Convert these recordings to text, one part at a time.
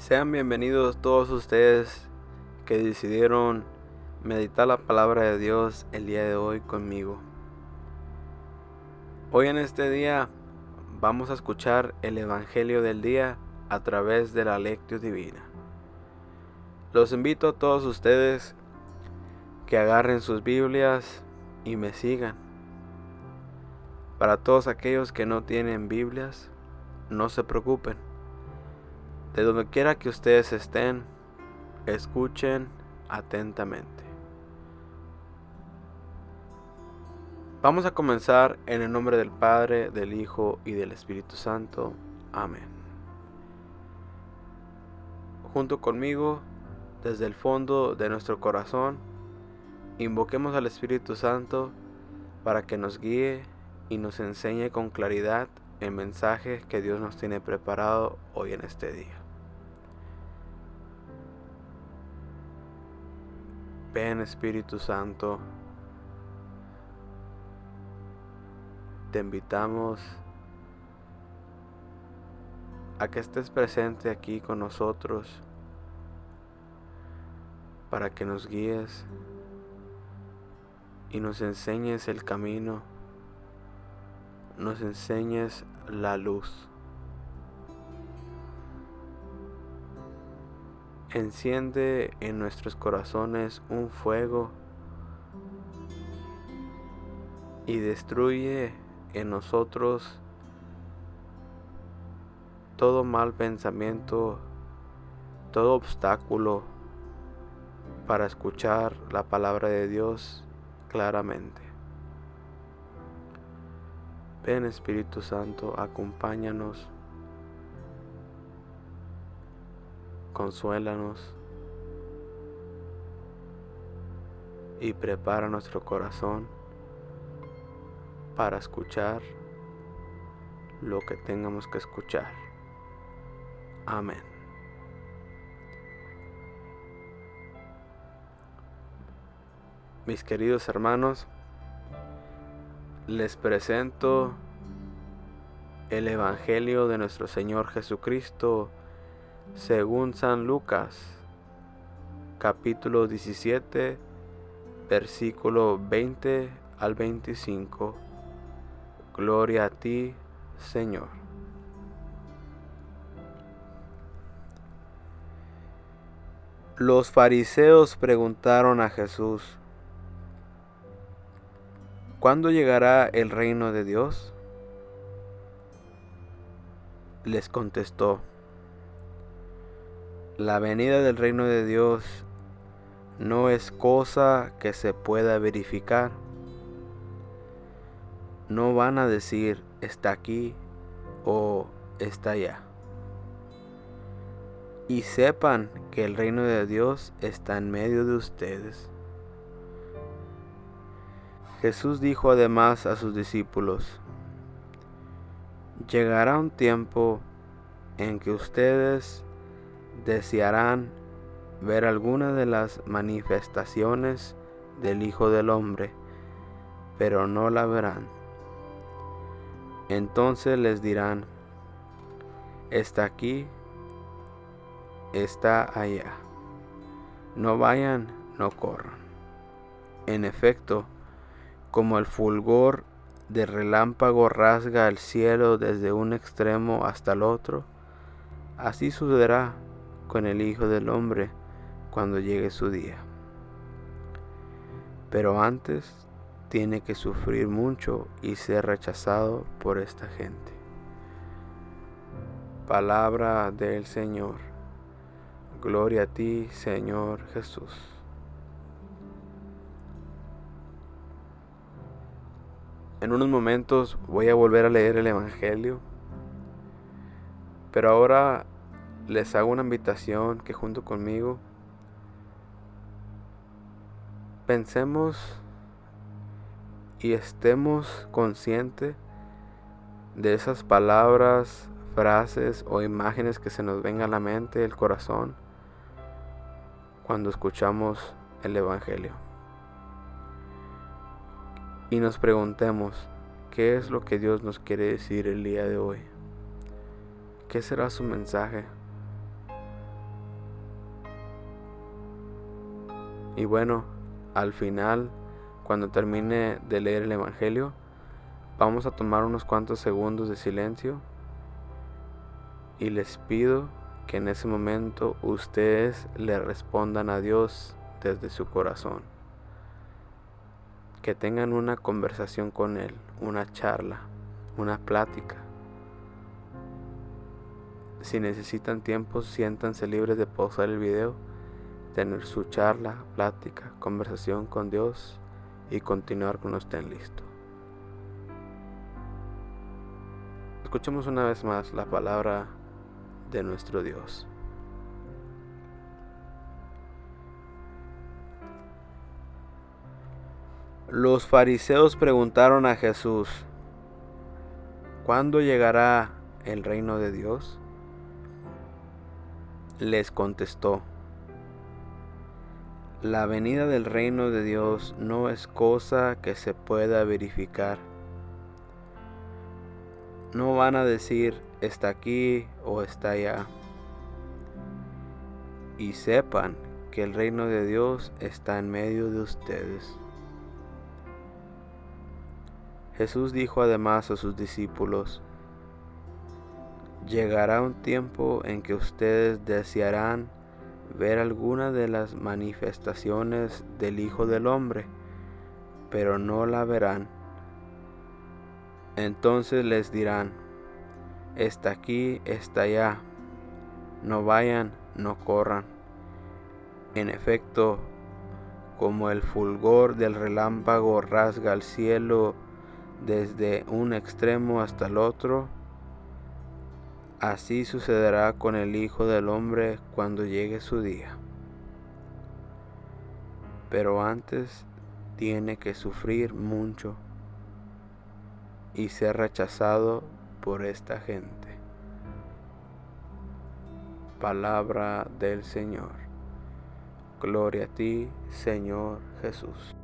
Sean bienvenidos todos ustedes que decidieron meditar la palabra de Dios el día de hoy conmigo. Hoy en este día vamos a escuchar el Evangelio del día a través de la lectio divina. Los invito a todos ustedes que agarren sus Biblias y me sigan. Para todos aquellos que no tienen Biblias, no se preocupen de donde quiera que ustedes estén, escuchen atentamente. Vamos a comenzar en el nombre del Padre, del Hijo y del Espíritu Santo. Amén. Junto conmigo, desde el fondo de nuestro corazón, invoquemos al Espíritu Santo para que nos guíe y nos enseñe con claridad el mensaje que Dios nos tiene preparado hoy en este día. Ven Espíritu Santo, te invitamos a que estés presente aquí con nosotros para que nos guíes y nos enseñes el camino, nos enseñes la luz. enciende en nuestros corazones un fuego y destruye en nosotros todo mal pensamiento, todo obstáculo para escuchar la palabra de Dios claramente. Ven Espíritu Santo, acompáñanos consuélanos y prepara nuestro corazón para escuchar lo que tengamos que escuchar. Amén. Mis queridos hermanos, les presento el Evangelio de nuestro Señor Jesucristo según San Lucas, capítulo 17, versículo 20 al 25. Gloria a ti, Señor. Los fariseos preguntaron a Jesús, ¿cuándo llegará el reino de Dios? Les contestó, la venida del reino de Dios no es cosa que se pueda verificar. No van a decir está aquí o está allá. Y sepan que el reino de Dios está en medio de ustedes. Jesús dijo además a sus discípulos, llegará un tiempo en que ustedes desearán ver alguna de las manifestaciones del Hijo del Hombre, pero no la verán. Entonces les dirán, está aquí, está allá. No vayan, no corran. En efecto, como el fulgor de relámpago rasga el cielo desde un extremo hasta el otro, así sucederá con el Hijo del Hombre cuando llegue su día. Pero antes tiene que sufrir mucho y ser rechazado por esta gente. Palabra del Señor. Gloria a ti, Señor Jesús. En unos momentos voy a volver a leer el Evangelio, pero ahora les hago una invitación que junto conmigo pensemos y estemos conscientes de esas palabras, frases o imágenes que se nos vengan a la mente, el corazón, cuando escuchamos el Evangelio y nos preguntemos, ¿qué es lo que Dios nos quiere decir el día de hoy? ¿Qué será su mensaje? Y bueno, al final, cuando termine de leer el Evangelio, vamos a tomar unos cuantos segundos de silencio y les pido que en ese momento ustedes le respondan a Dios desde su corazón. Que tengan una conversación con Él, una charla, una plática. Si necesitan tiempo, siéntanse libres de pausar el video, tener su charla, plática, conversación con Dios y continuar cuando estén listos. Escuchemos una vez más la palabra de nuestro Dios. Los fariseos preguntaron a Jesús, ¿cuándo llegará el reino de Dios? Les contestó, la venida del reino de Dios no es cosa que se pueda verificar. No van a decir, está aquí o está allá. Y sepan que el reino de Dios está en medio de ustedes. Jesús dijo además a sus discípulos, llegará un tiempo en que ustedes desearán ver alguna de las manifestaciones del Hijo del Hombre, pero no la verán. Entonces les dirán, está aquí, está allá, no vayan, no corran. En efecto, como el fulgor del relámpago rasga el cielo desde un extremo hasta el otro, así sucederá con el Hijo del Hombre cuando llegue su día. Pero antes tiene que sufrir mucho y ser rechazado por esta gente. Palabra del Señor. Gloria a ti, Señor Jesús.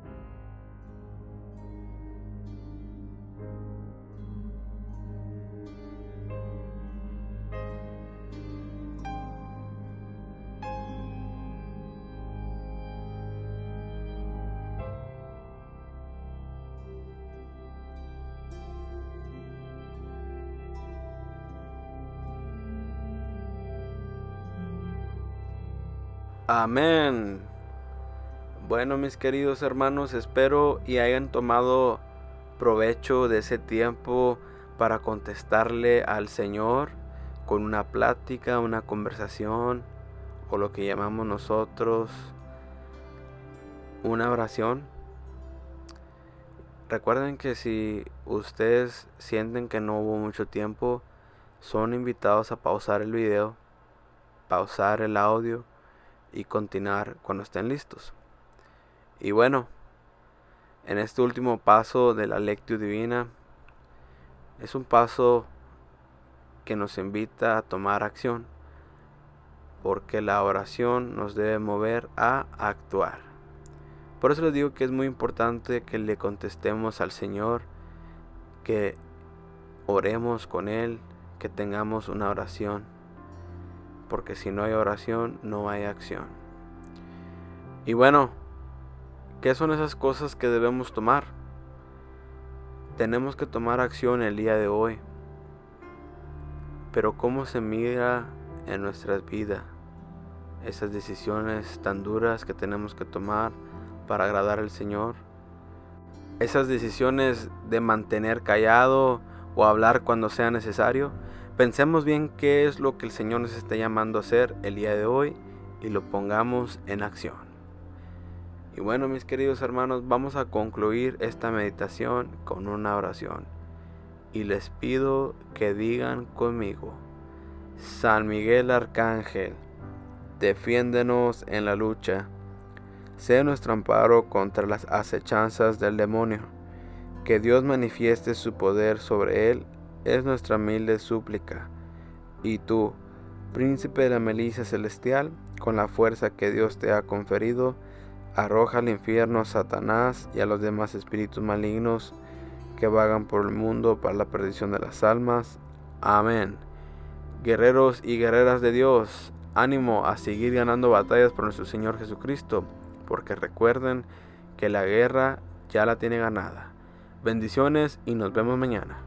Amén. Bueno, mis queridos hermanos, espero y hayan tomado provecho de ese tiempo para contestarle al Señor con una plática, una conversación o lo que llamamos nosotros una oración. Recuerden que si ustedes sienten que no hubo mucho tiempo, son invitados a pausar el video, pausar el audio y continuar cuando estén listos. Y bueno, en este último paso de la lectio divina, es un paso que nos invita a tomar acción, porque la oración nos debe mover a actuar. Por eso les digo que es muy importante que le contestemos al Señor, que oremos con Él, que tengamos una oración porque si no hay oración no hay acción. Y bueno, ¿qué son esas cosas que debemos tomar? Tenemos que tomar acción el día de hoy. Pero ¿cómo se mira en nuestras vidas esas decisiones tan duras que tenemos que tomar para agradar al Señor? Esas decisiones de mantener callado o hablar cuando sea necesario Pensemos bien qué es lo que el Señor nos está llamando a hacer el día de hoy y lo pongamos en acción. Y bueno, mis queridos hermanos, vamos a concluir esta meditación con una oración. Y les pido que digan conmigo, San Miguel Arcángel, defiéndenos en la lucha. Sea nuestro amparo contra las acechanzas del demonio. Que Dios manifieste su poder sobre él es nuestra humilde súplica. Y tú, príncipe de la milicia celestial, con la fuerza que Dios te ha conferido, arroja al infierno a Satanás y a los demás espíritus malignos que vagan por el mundo para la perdición de las almas. Amén. Guerreros y guerreras de Dios, ánimo a seguir ganando batallas por nuestro Señor Jesucristo, porque recuerden que la guerra ya la tiene ganada. Bendiciones y nos vemos mañana.